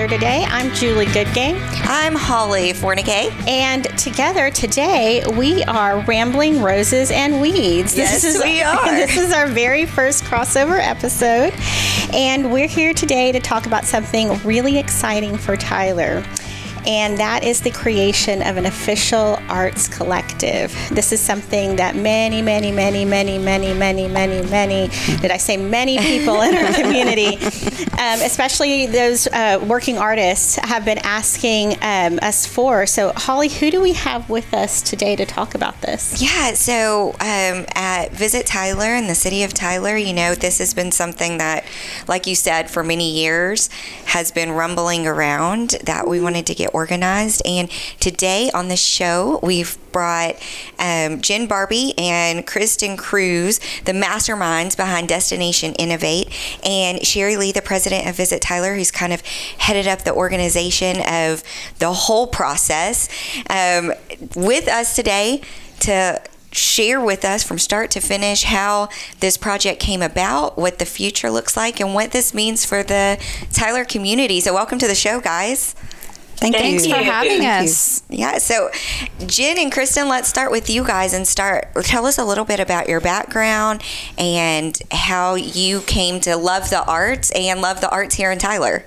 Tyler today. I'm Julie Goodgame. I'm Holly Fornicay. And together today we are Rambling Roses and Weeds. Yes, this is, we are. This is our very first crossover episode. And we're here today to talk about something really exciting for Tyler and that is the creation of an official arts collective. This is something that many, many, many, many, many, many, many, many, did I say many people in our community, um, especially those uh, working artists, have been asking um, us for. So, Holly, who do we have with us today to talk about this? Yeah, so um, at Visit Tyler in the city of Tyler, you know, this has been something that, like you said, for many years has been rumbling around that we wanted to get organized. And today on the show, we've brought um, Jen Barbie and Kristen Cruz, the masterminds behind Destination Innovate, and Sherry Lee, the president of Visit Tyler, who's kind of headed up the organization of the whole process, um, with us today to share with us from start to finish how this project came about, what the future looks like, and what this means for the Tyler community. So, welcome to the show, guys. Thank Thanks you. for having Thank us. Yeah, so Jen and Kristen, let's start with you guys and start. Tell us a little bit about your background and how you came to love the arts and love the arts here in Tyler.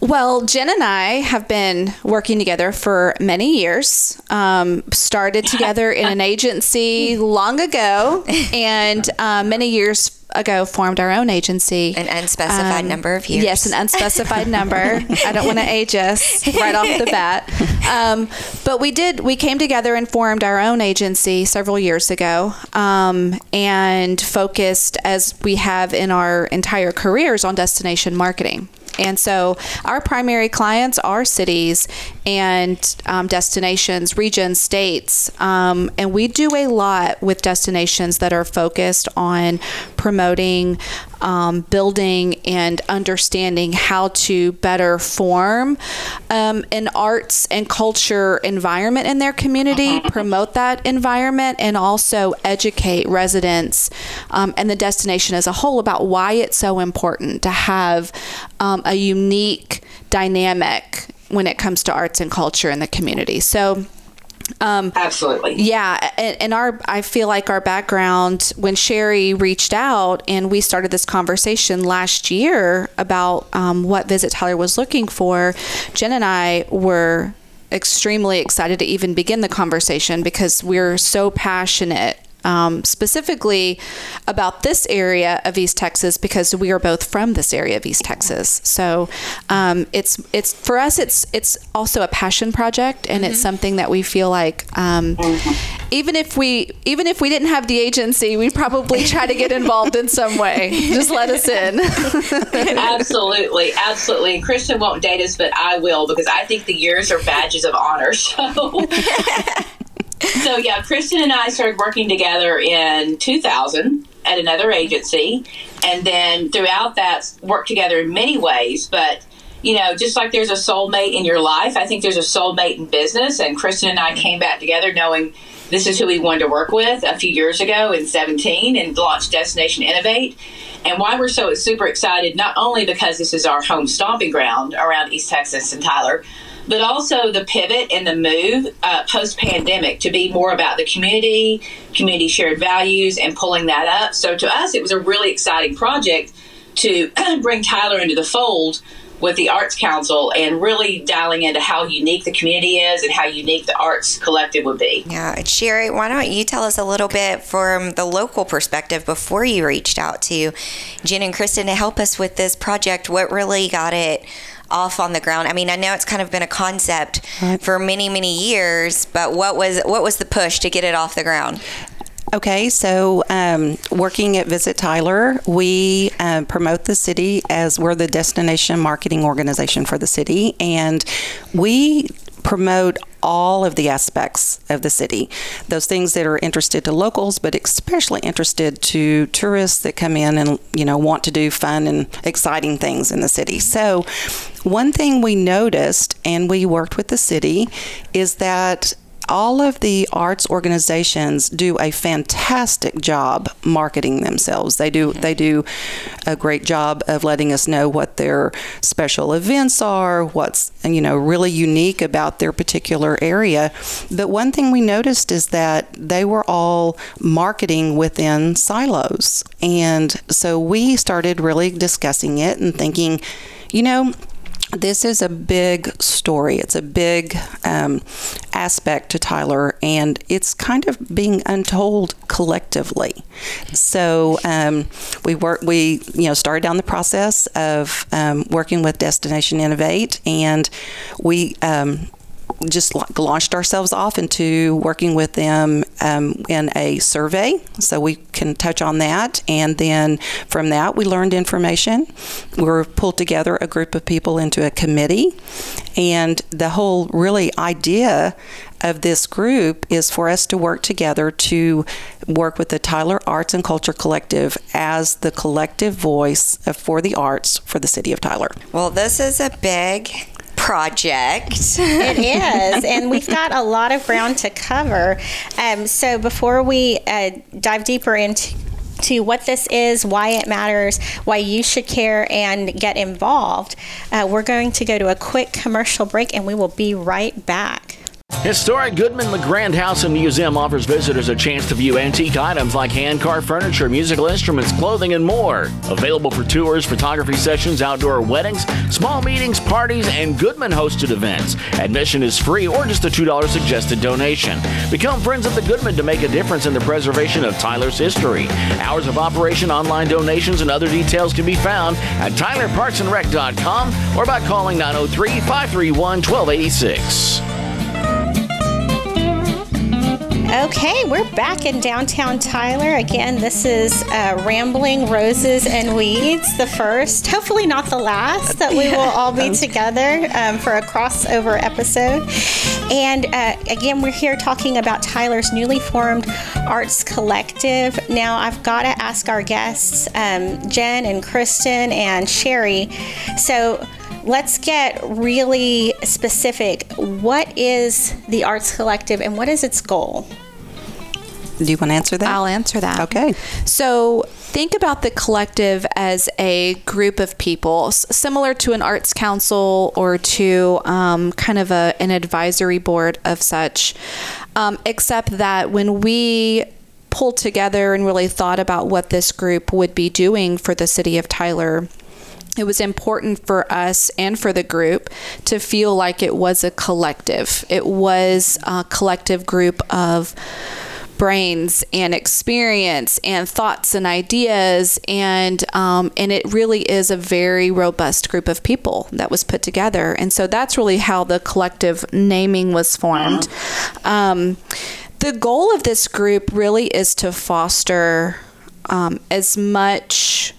Well, Jen and I have been working together for many years. Um, started together in an agency long ago, and uh, many years ago formed our own agency. An unspecified Um, number of years. Yes, an unspecified number. I don't want to age us right off the bat. Um, but we did, we came together and formed our own agency several years ago um, and focused, as we have in our entire careers, on destination marketing. And so our primary clients are cities and um, destinations, regions, states. Um, and we do a lot with destinations that are focused on promoting, um, building, and understanding how to better form um, an arts and culture environment in their community, promote that environment, and also educate residents um, and the destination as a whole about why it's so important to have um, a unique dynamic when it comes to arts and culture in the community. So, um, Absolutely. yeah, and, and our I feel like our background when Sherry reached out and we started this conversation last year about um, what Visit Tyler was looking for, Jen and I were extremely excited to even begin the conversation because we're so passionate um, specifically about this area of East Texas because we are both from this area of East Texas. So um, it's it's for us it's it's also a passion project and it's something that we feel like um, even if we even if we didn't have the agency, we'd probably try to get involved in some way. Just let us in. absolutely. Absolutely. And Kristen won't date us, but I will because I think the years are badges of honor. So, so yeah, Kristen and I started working together in 2000 at another agency. And then throughout that, worked together in many ways. But, you know, just like there's a soulmate in your life, I think there's a soulmate in business. And Kristen and I mm-hmm. came back together knowing this is who we wanted to work with a few years ago in 17 and launched Destination Innovate. And why we're so super excited, not only because this is our home stomping ground around East Texas and Tyler, but also the pivot and the move uh, post pandemic to be more about the community, community shared values, and pulling that up. So to us, it was a really exciting project to bring Tyler into the fold with the Arts Council and really dialing into how unique the community is and how unique the Arts Collective would be. Yeah, Sherry, why don't you tell us a little bit from the local perspective before you reached out to Jen and Kristen to help us with this project? What really got it off on the ground? I mean, I know it's kind of been a concept for many, many years, but what was what was the push to get it off the ground? Okay, so um, working at Visit Tyler, we uh, promote the city as we're the destination marketing organization for the city, and we promote all of the aspects of the city. Those things that are interested to locals, but especially interested to tourists that come in and you know want to do fun and exciting things in the city. So, one thing we noticed, and we worked with the city, is that all of the arts organizations do a fantastic job marketing themselves. They do they do a great job of letting us know what their special events are, what's you know really unique about their particular area. But one thing we noticed is that they were all marketing within silos. And so we started really discussing it and thinking, you know, this is a big story. It's a big um, aspect to Tyler, and it's kind of being untold collectively. So um, we work. We you know started down the process of um, working with Destination Innovate, and we um, just launched ourselves off into working with them um, in a survey. So we can touch on that. And then from that, we learned information. We were pulled together a group of people into a committee. And the whole really idea of this group is for us to work together to work with the Tyler Arts and Culture Collective as the collective voice for the arts for the city of Tyler. Well, this is a big project. it is, and we've got a lot of ground to cover. Um, so before we uh, dive deeper into to what this is, why it matters, why you should care and get involved, uh, we're going to go to a quick commercial break and we will be right back. Historic Goodman LeGrand House and Museum offers visitors a chance to view antique items like hand carved furniture, musical instruments, clothing, and more. Available for tours, photography sessions, outdoor weddings, small meetings, parties, and Goodman hosted events. Admission is free or just a $2 suggested donation. Become friends of the Goodman to make a difference in the preservation of Tyler's history. Hours of operation, online donations, and other details can be found at tylerparksandrec.com or by calling 903 531 1286. Okay, we're back in downtown Tyler. Again, this is uh, Rambling Roses and Weeds, the first, hopefully not the last, that we will all be together um, for a crossover episode. And uh, again, we're here talking about Tyler's newly formed arts collective. Now, I've got to ask our guests, um, Jen and Kristen and Sherry. So, let's get really specific. What is the Arts Collective and what is its goal? Do you want to answer that? I'll answer that. Okay. So think about the collective as a group of people, similar to an arts council or to um, kind of a, an advisory board of such, um, except that when we pulled together and really thought about what this group would be doing for the city of Tyler, it was important for us and for the group to feel like it was a collective. It was a collective group of brains and experience and thoughts and ideas and um, and it really is a very robust group of people that was put together and so that's really how the collective naming was formed um, the goal of this group really is to foster um, as much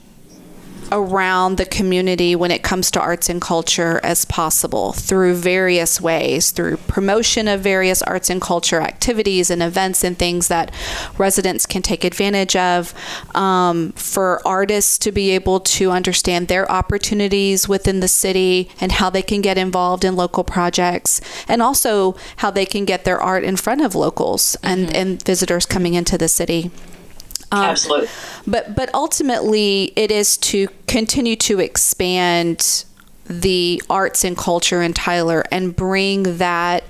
around the community when it comes to arts and culture as possible through various ways, through promotion of various arts and culture activities and events and things that residents can take advantage of, um, for artists to be able to understand their opportunities within the city and how they can get involved in local projects, and also how they can get their art in front of locals and, mm-hmm. and visitors coming into the city. Um, Absolutely. But but ultimately, it is to continue to expand the arts and culture in Tyler and bring that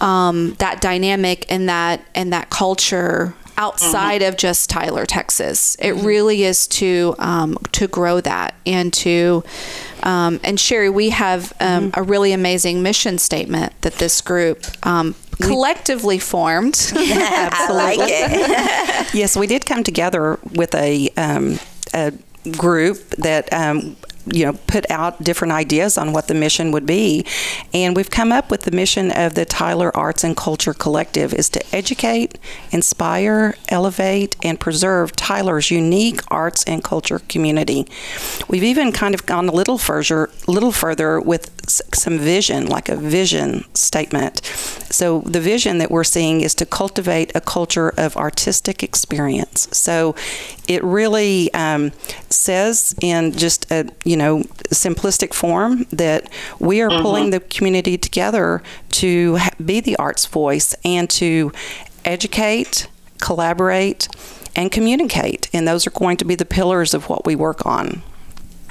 um, that dynamic and that and that culture outside mm-hmm. of just Tyler, Texas. It mm-hmm. really is to um, to grow that and to um, and Sherry, we have um, mm-hmm. a really amazing mission statement that this group um, collectively formed. I like it. yes, we did come together with a, um, a group that um, you know put out different ideas on what the mission would be. And we've come up with the mission of the tyler arts and culture collective is to educate inspire elevate and preserve tyler's unique arts and culture community. We've even kind of gone a little further little further with some vision, like a vision statement. So the vision that we're seeing is to cultivate a culture of artistic experience. So it really um, says in just a you know simplistic form that we are mm-hmm. pulling the community together to be the arts voice and to educate, collaborate, and communicate. And those are going to be the pillars of what we work on.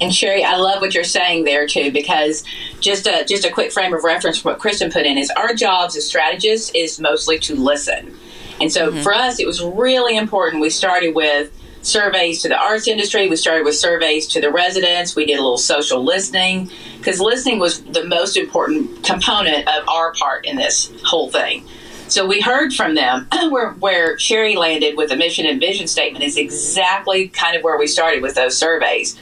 And Sherry, I love what you're saying there too, because just a just a quick frame of reference for what Kristen put in is our jobs as strategists is mostly to listen. And so mm-hmm. for us, it was really important. We started with surveys to the arts industry. We started with surveys to the residents. We did a little social listening because listening was the most important component of our part in this whole thing. So we heard from them where, where Sherry landed with a mission and vision statement is exactly kind of where we started with those surveys.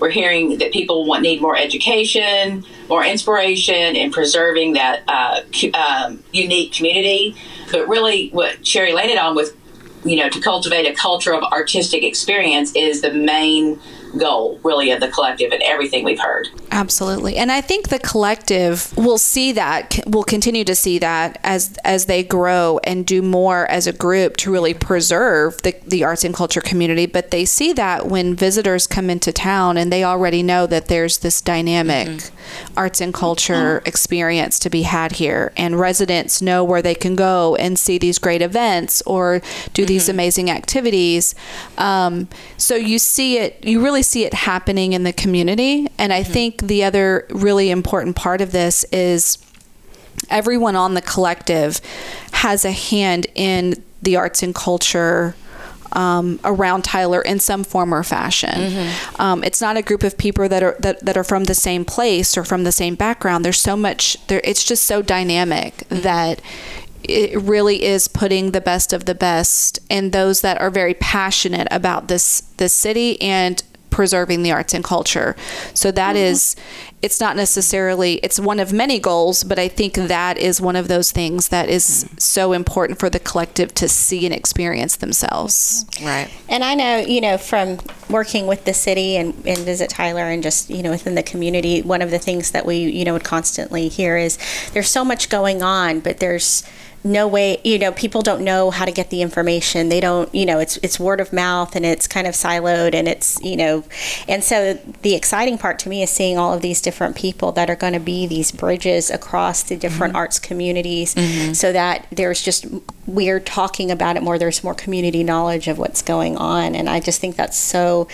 We're hearing that people want need more education, more inspiration in preserving that uh, um, unique community. But really, what Sherry landed on with, you know, to cultivate a culture of artistic experience is the main goal, really, of the collective and everything we've heard. Absolutely, and I think the collective will see that, will continue to see that as as they grow and do more as a group to really preserve the the arts and culture community. But they see that when visitors come into town and they already know that there's this dynamic mm-hmm. arts and culture mm-hmm. experience to be had here, and residents know where they can go and see these great events or do mm-hmm. these amazing activities. Um, so you see it, you really really see it happening in the community. And I mm-hmm. think the other really important part of this is everyone on the collective has a hand in the arts and culture. Um, around Tyler in some form or fashion. Mm-hmm. Um, it's not a group of people that are that, that are from the same place or from the same background. There's so much there. It's just so dynamic mm-hmm. that it really is putting the best of the best and those that are very passionate about this this city and preserving the arts and culture. So that mm-hmm. is, it's not necessarily, it's one of many goals, but I think that is one of those things that is so important for the collective to see and experience themselves. Right. And I know, you know, from working with the city and, and Visit Tyler and just, you know, within the community, one of the things that we, you know, would constantly hear is there's so much going on, but there's, no way you know people don't know how to get the information they don't you know it's it's word of mouth and it's kind of siloed and it's you know and so the exciting part to me is seeing all of these different people that are going to be these bridges across the different mm-hmm. arts communities mm-hmm. so that there's just we're talking about it more there's more community knowledge of what's going on and i just think that's so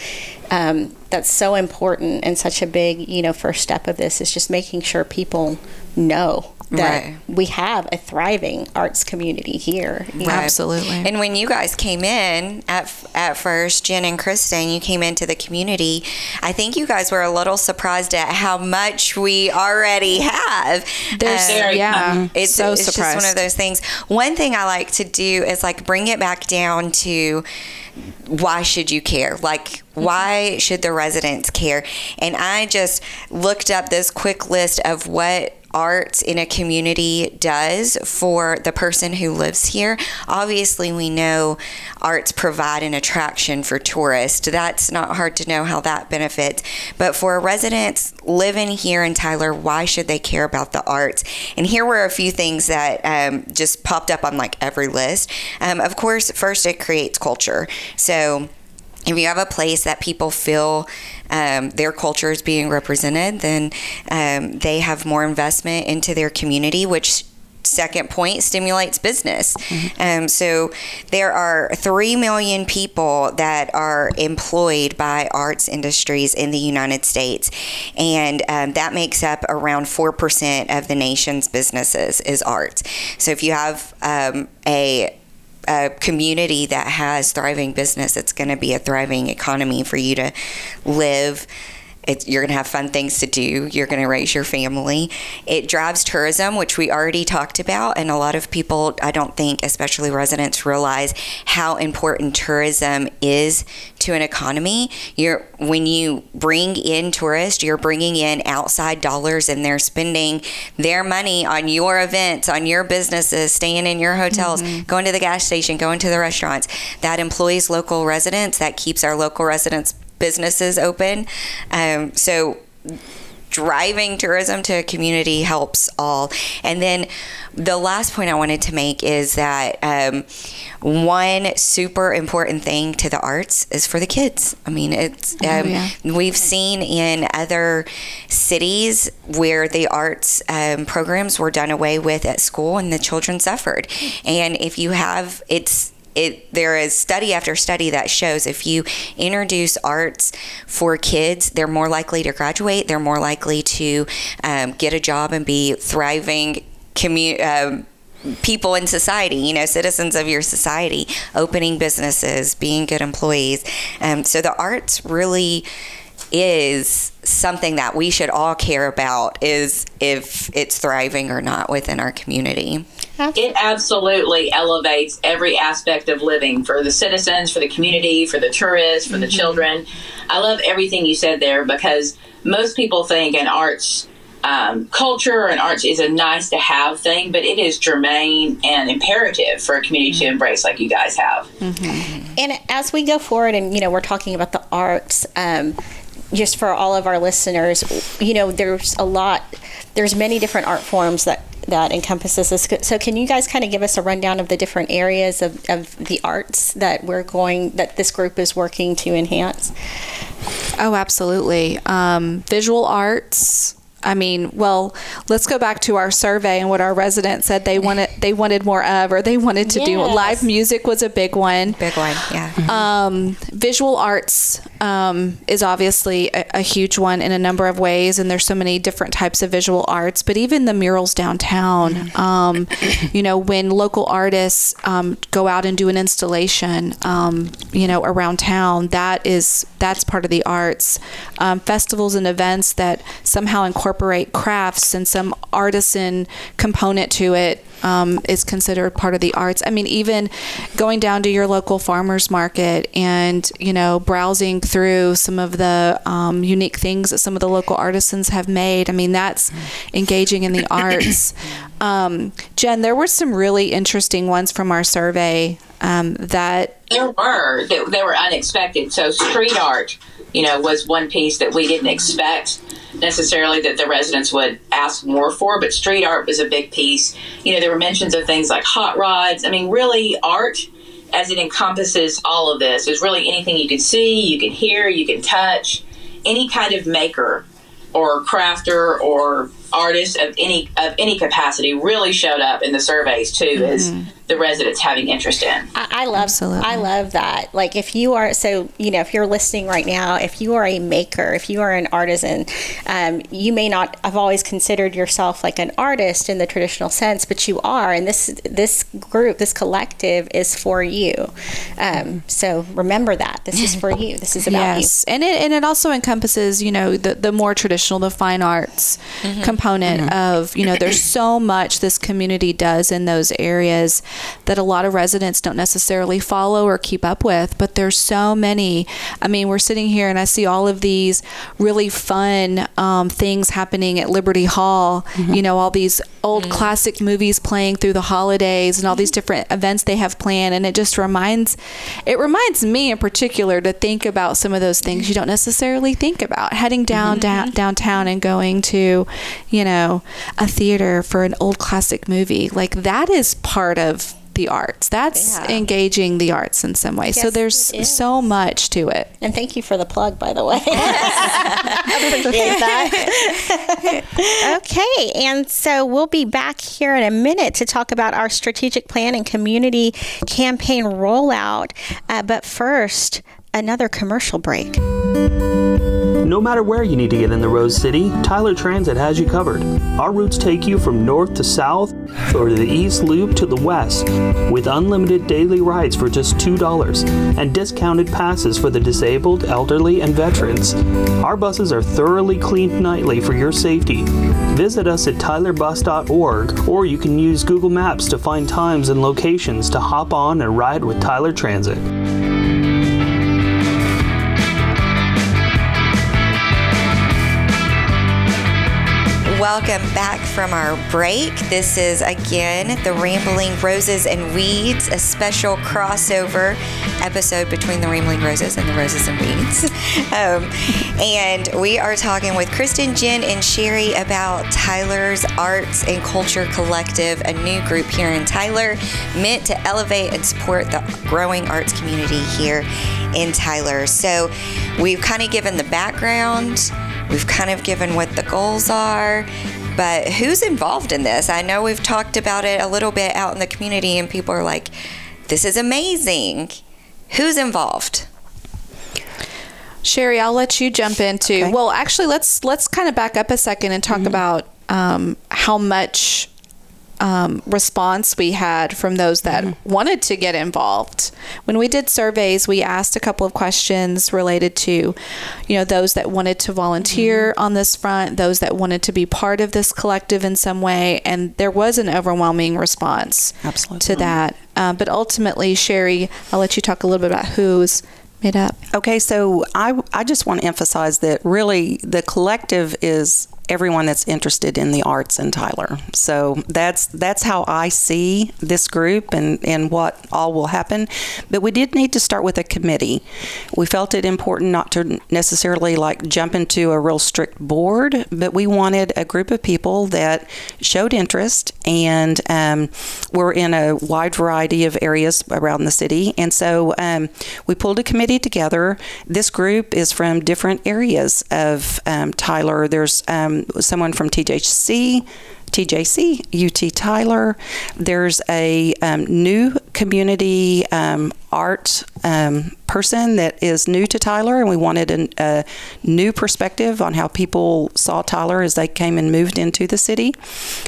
um, that's so important and such a big you know first step of this is just making sure people know that right. we have a thriving arts community here. Right. Absolutely. And when you guys came in at at first, Jen and Kristen, you came into the community. I think you guys were a little surprised at how much we already have. There's um, yeah, it's so it's surprised. just one of those things. One thing I like to do is like bring it back down to why should you care? Like, why should the residents care? And I just looked up this quick list of what art in a community does for the person who lives here. Obviously, we know arts provide an attraction for tourists. That's not hard to know how that benefits. But for residents living here in Tyler, why should they care about the arts? And here were a few things that um, just popped up on like every list. Um, of course, first, it creates culture. So, if you have a place that people feel um, their culture is being represented, then um, they have more investment into their community, which second point stimulates business. Mm-hmm. Um, so there are 3 million people that are employed by arts industries in the United States, and um, that makes up around 4% of the nation's businesses is arts. So if you have um, a a community that has thriving business, it's going to be a thriving economy for you to live it's, you're going to have fun things to do. You're going to raise your family. It drives tourism, which we already talked about. And a lot of people, I don't think, especially residents, realize how important tourism is to an economy. You're, when you bring in tourists, you're bringing in outside dollars and they're spending their money on your events, on your businesses, staying in your hotels, mm-hmm. going to the gas station, going to the restaurants. That employs local residents, that keeps our local residents businesses open. Um, so driving tourism to a community helps all. And then the last point I wanted to make is that um, one super important thing to the arts is for the kids. I mean, it's um, Oh, yeah. we've seen in other cities where the arts um, programs were done away with at school and the children suffered. And if you have, it's it, there is study after study that shows if you introduce arts for kids, they're more likely to graduate. They're more likely to um, get a job and be thriving commu- um, people in society, you know, citizens of your society, opening businesses, being good employees. Um, so the arts really is something that we should all care about is if it's thriving or not within our community. It absolutely elevates every aspect of living for the citizens, for the community, for the tourists, for the children. I love everything you said there because most people think an arts um, culture and arts is a nice to have thing, but it is germane and imperative for a community to embrace, like you guys have. And as we go forward, and you know, we're talking about the arts. Um, just for all of our listeners, you know, there's a lot. There's many different art forms that that encompasses this. So, can you guys kind of give us a rundown of the different areas of, of the arts that we're going that this group is working to enhance? Oh, absolutely. Um, visual arts. I mean, well, let's go back to our survey and what our residents said they wanted. They wanted more of, or they wanted to do. Live music was a big one. Big one, yeah. Um, visual arts um, is obviously a, a huge one in a number of ways, and there's so many different types of visual arts. But even the murals downtown, um, you know, when local artists um, go out and do an installation, um, you know, around town, that is that's part of the arts. Um, festivals and events that somehow incorporate crafts and some artisan component to it um, is considered part of the arts. I mean, even going down to your local farmers market and you know browsing through some of the um, unique things that some of the local artisans have made. I mean, that's engaging in the arts. Um, Jen, there were some really interesting ones from our survey um, that There were they, they were unexpected. So street art, you know, was one piece that we didn't expect necessarily that the residents would ask more for. But street art was a big piece. You know, there were mentions of things like hot rods. I mean, really, art as it encompasses all of this is really anything you can see, you can hear, you can touch, any kind of maker or crafter or artist of any of any capacity really showed up in the surveys too as the residents having interest in. I, I love Absolutely. I love that. Like if you are so you know if you're listening right now, if you are a maker, if you are an artisan, um, you may not have always considered yourself like an artist in the traditional sense, but you are. And this this group, this collective, is for you. Um, so remember that this is for you. This is about you. yes, and it and it also encompasses you know the the more traditional, the fine arts component mm-hmm. of you know there's so much this community does in those areas that a lot of residents don't necessarily follow or keep up with. But there's so many. I mean, we're sitting here and I see all of these really fun um, things happening at Liberty Hall. Mm-hmm. You know, all these old mm-hmm. classic movies playing through the holidays and all these different events they have planned, and it just reminds it reminds me in particular to think about some of those things you don't necessarily think about. Heading down, down downtown and going to, you know, a theater for an old classic movie like that is part of the arts. That's Yeah. engaging the arts in some way. so there's so much to it. And thank you for the plug, by the way. Appreciate that. okay, and so we'll be back here in a minute to talk about our strategic plan and community campaign rollout. Uh, but first, another commercial break. No matter where you need to get in the Rose City, Tyler Transit has you covered. Our routes take you from north to south or the east loop to the west with unlimited daily rides for just $2 and discounted passes for the disabled, elderly, and veterans. Our buses are thoroughly cleaned nightly for your safety. Visit us at tylerbus.org or you can use Google Maps to find times and locations to hop on and ride with Tyler Transit. Welcome back from our break. This is again the Rambling Roses and Weeds, a special crossover episode between the Rambling Roses and the Roses and Weeds. Um, and we are talking with Kristen, Jen, and Sherry about Tyler's Arts and Culture Collective, a new group here in Tyler meant to elevate and support the growing arts community here in Tyler. So we've kind of given the background. We've kind of given what the goals are, but who's involved in this? I know we've talked about it a little bit out in the community, and people are like, this is amazing. Who's involved? Sherry, I'll let you jump into. Okay. Well, actually, let's let's kind of back up a second and talk about um, how much um, response we had from those that wanted to get involved. When we did surveys, we asked a couple of questions related to, you know, those that wanted to volunteer on this front, those that wanted to be part of this collective in some way, and there was an overwhelming response Absolutely. to that. Uh, but ultimately, Sherry, I'll let you talk a little bit about who's made up. Okay, so I, I just want to emphasize that really the collective is everyone that's interested in the arts in Tyler. So that's that's how I see this group and, and what all will happen. But we did need to start with a committee. We felt it important not to necessarily like jump into a real strict board, but we wanted a group of people that showed interest and um, were in a wide variety of areas around the city. And so um, we pulled a committee together. This group is from different areas of um, Tyler. There's um, someone from TJC. TJC, UT Tyler. There's a um, new community um, art um, person that is new to Tyler, and we wanted an, a new perspective on how people saw Tyler as they came and moved into the city.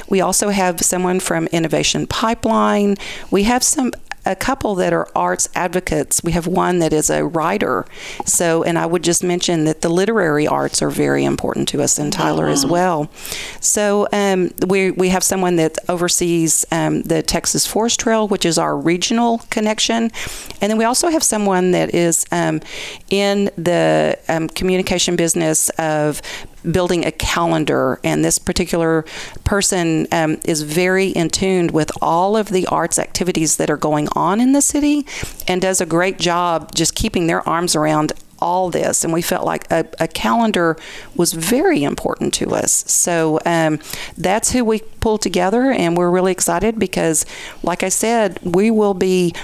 We also have someone from Innovation Pipeline. We have some a couple that are arts advocates. We have one that is a writer. So, and I would just mention that the literary arts are very important to us in Tyler as well. So, um, we we have someone that oversees um, the Texas Forest Trail, which is our regional connection, and then we also have someone that is um, in the um, communication business of building a calendar. And this particular person um, is very in tune with all of the arts activities that are going on in the city and does a great job just keeping their arms around all this and we felt like a, a calendar was very important to us so um, that's who we pulled together and we're really excited because like i said we will be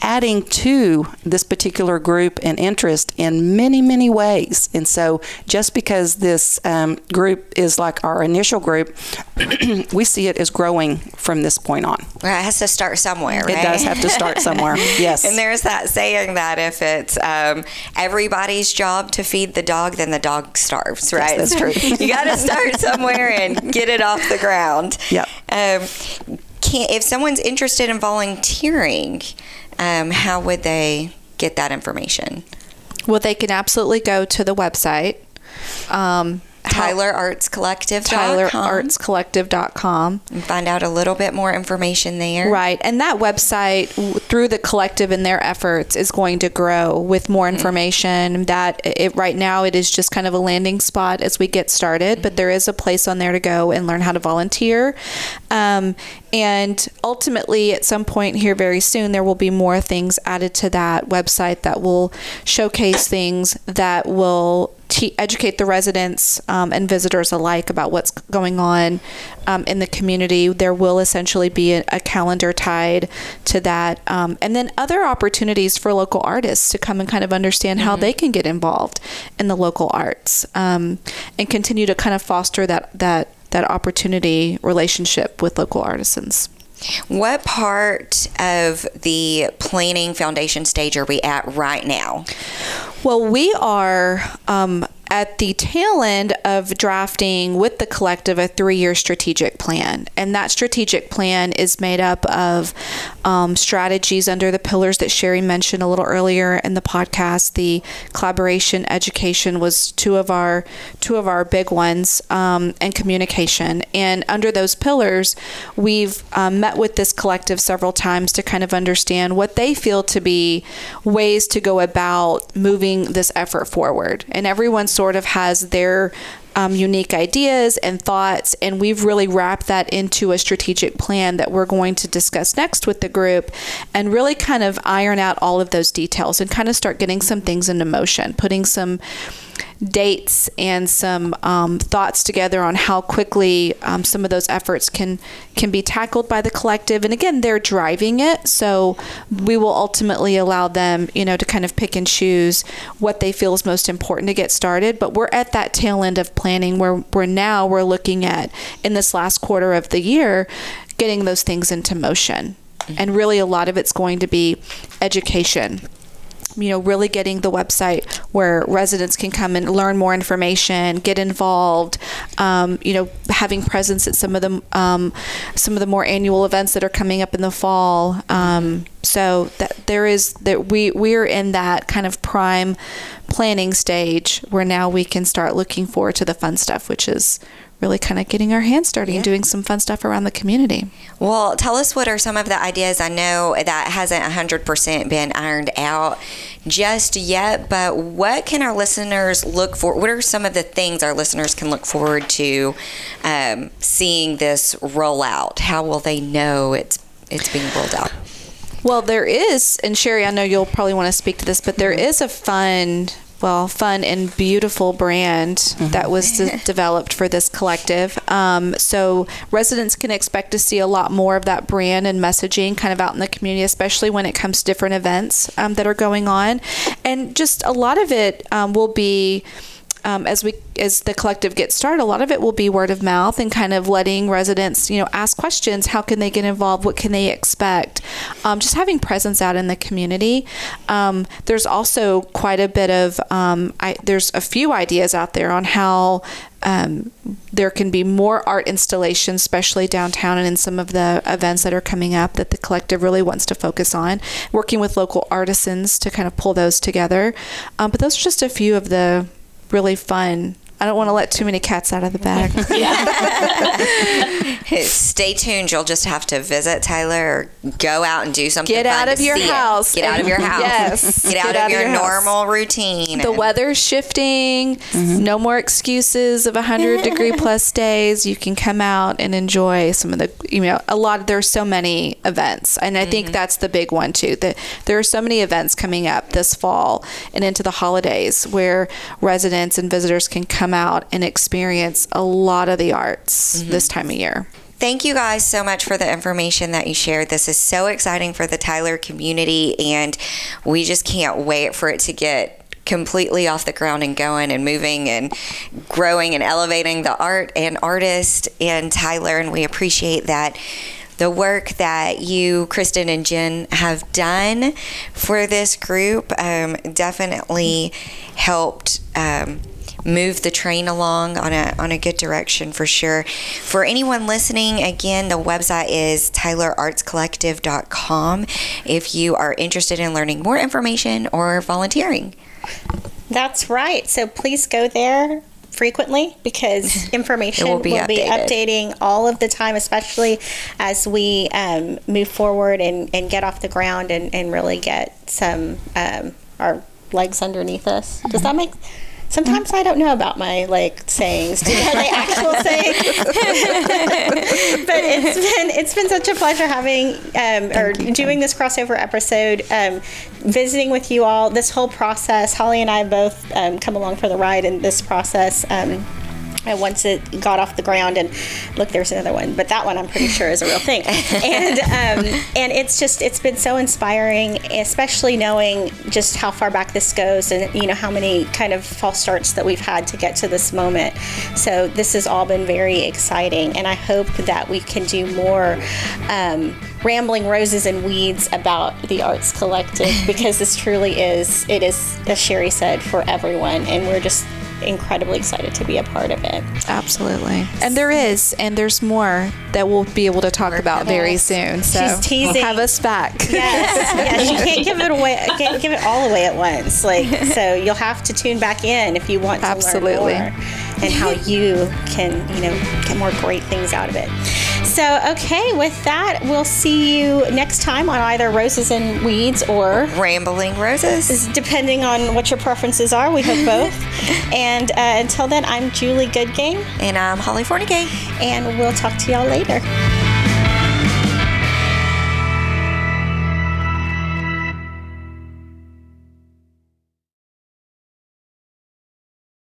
adding to this particular group and interest in many many ways and so just because this um, group is like our initial group we see it as growing from this point on Well, it has to start somewhere, right? it does have to start somewhere yes And there's that saying that if it's um, everybody's job to feed the dog, then the dog starves, right? that's true. you got to start somewhere and get it off the ground. Yep. Um, can, if someone's interested in volunteering, um, how would they get that information? Well, they can absolutely go to the website. Um, TylerArtsCollective.com. TylerArtsCollective.com. And find out a little bit more information there. Right. And that website, through the collective and their efforts, is going to grow with more information. That it right now it is just kind of a landing spot as we get started, but there is a place on there to go and learn how to volunteer. Um, and ultimately, at some point here very soon, there will be more things added to that website that will showcase things that will te- educate the residents um, and visitors alike about what's going on um, in the community. There will essentially be a, a calendar tied to that, um, and then other opportunities for local artists to come and kind of understand how they can get involved in the local arts um, and continue to kind of foster that that that opportunity relationship with local artisans. What part of the planning foundation stage are we at right now? Well, we are um, at the tail end of drafting with the collective a three year strategic plan. And that strategic plan is made up of um, strategies under the pillars that Sherry mentioned a little earlier in the podcast. The collaboration, education was two of our two of our big ones, um, and communication. And under those pillars, we've um, met with this collective several times to kind of understand what they feel to be ways to go about moving this effort forward. And everyone's sort sort of has their um, unique ideas and thoughts, and we've really wrapped that into a strategic plan that we're going to discuss next with the group and really kind of iron out all of those details and kind of start getting some things into motion, putting some dates and some um, thoughts together on how quickly um, some of those efforts can can be tackled by the collective. And again, they're driving it, so we will ultimately allow them, you know, to kind of pick and choose what they feel is most important to get started. But we're at that tail end of planning where we're now we're looking at in this last quarter of the year getting those things into motion. And really, a lot of it's going to be education you know, really getting the website where residents can come and learn more information, get involved. Um, you know, having presence at some of the um, some of the more annual events that are coming up in the fall. Um, so that there is that we we're in that kind of prime planning stage where now we can start looking forward to the fun stuff, which is really kind of getting our hands dirty yeah. and doing some fun stuff around the community. Well, tell us what are some of the ideas. I know that hasn't 100% been ironed out just yet, but what can our listeners look for? What are some of the things our listeners can look forward to um, seeing this roll out? How will they know it's it's being rolled out? Well, there is, and Sherry, I know you'll probably want to speak to this, but there is a fun well, fun and beautiful brand mm-hmm. that was de- developed for this collective. Um, so residents can expect to see a lot more of that brand and messaging kind of out in the community, especially when it comes to different events um, that are going on. And just a lot of it um, will be um, as we as the collective gets started, a lot of it will be word of mouth and kind of letting residents, you know, ask questions. How can they get involved? What can they expect? Um, just having presence out in the community. Um, there's also quite a bit of um, I, there's a few ideas out there on how um, there can be more art installations, especially downtown and in some of the events that are coming up that the collective really wants to focus on. Working with local artisans to kind of pull those together. Um, but those are just a few of the really fun. I don't want to let too many cats out of the bag. Stay tuned. You'll just have to visit Tyler or go out and do something. Get out of your house. It. Get out of your house. Yes. Get, Get out, out, of, your, your normal routine. The weather's shifting. Mm-hmm. No more excuses of 100 degree plus days. You can come out and enjoy some of the, you know, a lot. Of there's so many events. And I mm-hmm. think that's the big one too. That there are so many events coming up this fall and into the holidays where residents and visitors can come out and experience a lot of the arts mm-hmm. this time of year. Thank you guys so much for the information that you shared. This is so exciting for the Tyler community, and we just can't wait for it to get completely off the ground and going and moving and growing and elevating the art and artist in Tyler. And we appreciate that the work that you, Kristen, and Jen have done for this group um, definitely helped. Um, move the train along on a, on a good direction for sure. For anyone listening, again, the website is tylerartscollective.com if you are interested in learning more information or volunteering. That's right. So please go there frequently because information will, be, will be, updating all of the time, especially as we um, move forward and, and get off the ground and, and really get some um, our legs underneath us. Does that make Sometimes I don't know about my like sayings. Do you they actual sayings? but it's been it's been such a pleasure having um, or doing this crossover episode, um, visiting with you all. This whole process, Holly and I both um, come along for the ride in this process. Um, and once it got off the ground and look there's another one but that one i'm pretty sure is a real thing. And um, and it's just it's been so inspiring especially knowing just how far back this goes and you know how many kind of false starts that we've had to get to this moment. So this has all been very exciting and i hope that we can do more um, rambling roses and weeds about the arts collective because this truly is it is as sherry said for everyone and we're just incredibly excited to be a part of it. Absolutely. And there is, and there's more that we'll be able to talk about very soon. So She's teasing. Have us back. Yes. yes. You can't give it away. Can't give it all away at once. Like so, you'll have to tune back in if you want to Absolutely. learn more and how you can, you know, get more great things out of it. So, okay, with that, we'll see you next time on either Roses and Weeds or Rambling Roses. depending on what your preferences are. We hope both. and uh, until then, I'm Julie Goodgame, And I'm Holly Fornicate. and we'll talk to y'all later.